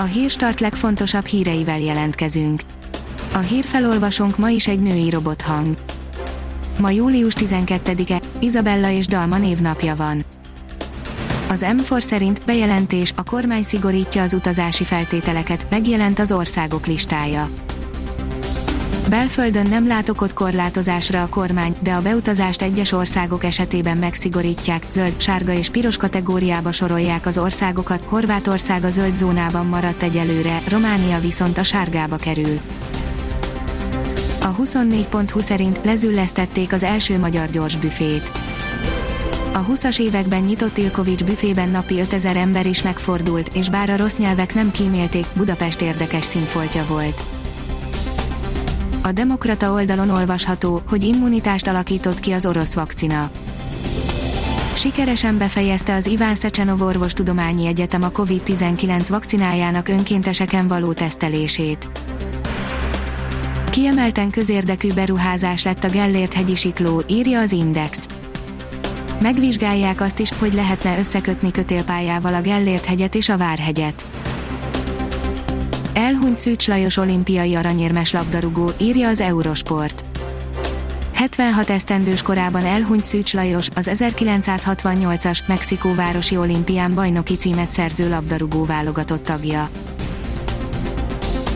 A hírstart legfontosabb híreivel jelentkezünk. A hírfelolvasónk ma is egy női robothang. Ma július 12-e, Izabella és Dalma névnapja van. Az M4 szerint bejelentés, a kormány szigorítja az utazási feltételeket, megjelent az országok listája. Belföldön nem lát okot korlátozásra a kormány, de a beutazást egyes országok esetében megszigorítják, zöld, sárga és piros kategóriába sorolják az országokat, Horvátország a zöld zónában maradt egyelőre, Románia viszont a sárgába kerül. A 24.20 szerint lezüllesztették az első magyar gyors büfét. A 20-as években nyitott Ilkovics büfében napi 5000 ember is megfordult, és bár a rossz nyelvek nem kímélték, Budapest érdekes színfoltja volt. A Demokrata oldalon olvasható, hogy immunitást alakított ki az orosz vakcina. Sikeresen befejezte az Iván Szecsenov Orvostudományi Egyetem a COVID-19 vakcinájának önkénteseken való tesztelését. Kiemelten közérdekű beruházás lett a Gellért hegyi sikló, írja az Index. Megvizsgálják azt is, hogy lehetne összekötni kötélpályával a Gellért hegyet és a Várhegyet. Elhunyt Szűcs Lajos olimpiai aranyérmes labdarúgó, írja az Eurosport. 76 esztendős korában elhunyt Szűcs Lajos, az 1968-as Mexikóvárosi olimpián bajnoki címet szerző labdarúgó válogatott tagja.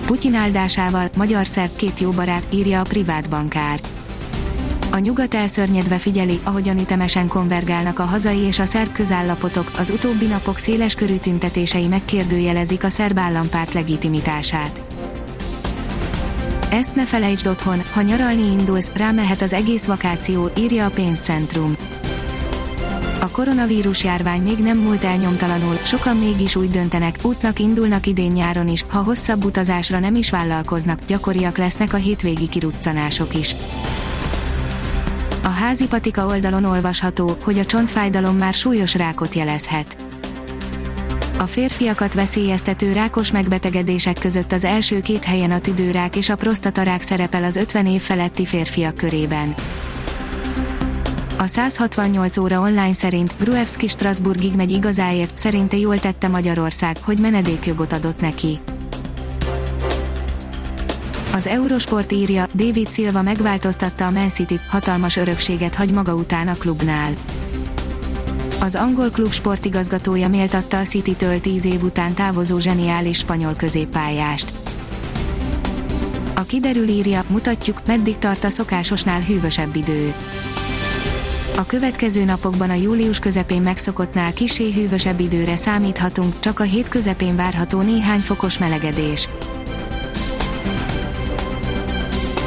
Putyin áldásával magyar szerb két jó barát, írja a privát bankár. A nyugat elszörnyedve figyeli, ahogyan ütemesen konvergálnak a hazai és a szerb közállapotok, az utóbbi napok széles körű tüntetései megkérdőjelezik a szerb állampárt legitimitását. Ezt ne felejtsd otthon, ha nyaralni indulsz, rámehet az egész vakáció, írja a pénzcentrum. A koronavírus járvány még nem múlt el nyomtalanul, sokan mégis úgy döntenek, útnak indulnak idén nyáron is, ha hosszabb utazásra nem is vállalkoznak, gyakoriak lesznek a hétvégi kiruccanások is. A házi patika oldalon olvasható, hogy a csontfájdalom már súlyos rákot jelezhet. A férfiakat veszélyeztető rákos megbetegedések között az első két helyen a tüdőrák és a prostatarák szerepel az 50 év feletti férfiak körében. A 168 óra online szerint Gruevski Strasbourgig megy igazáért, szerinte jól tette Magyarország, hogy menedékjogot adott neki. Az Eurosport írja, David Silva megváltoztatta a Man City, hatalmas örökséget hagy maga után a klubnál. Az angol klub sportigazgatója méltatta a City-től 10 év után távozó zseniális spanyol középpályást. A kiderül írja, mutatjuk, meddig tart a szokásosnál hűvösebb idő. A következő napokban a július közepén megszokottnál kisé hűvösebb időre számíthatunk, csak a hét közepén várható néhány fokos melegedés.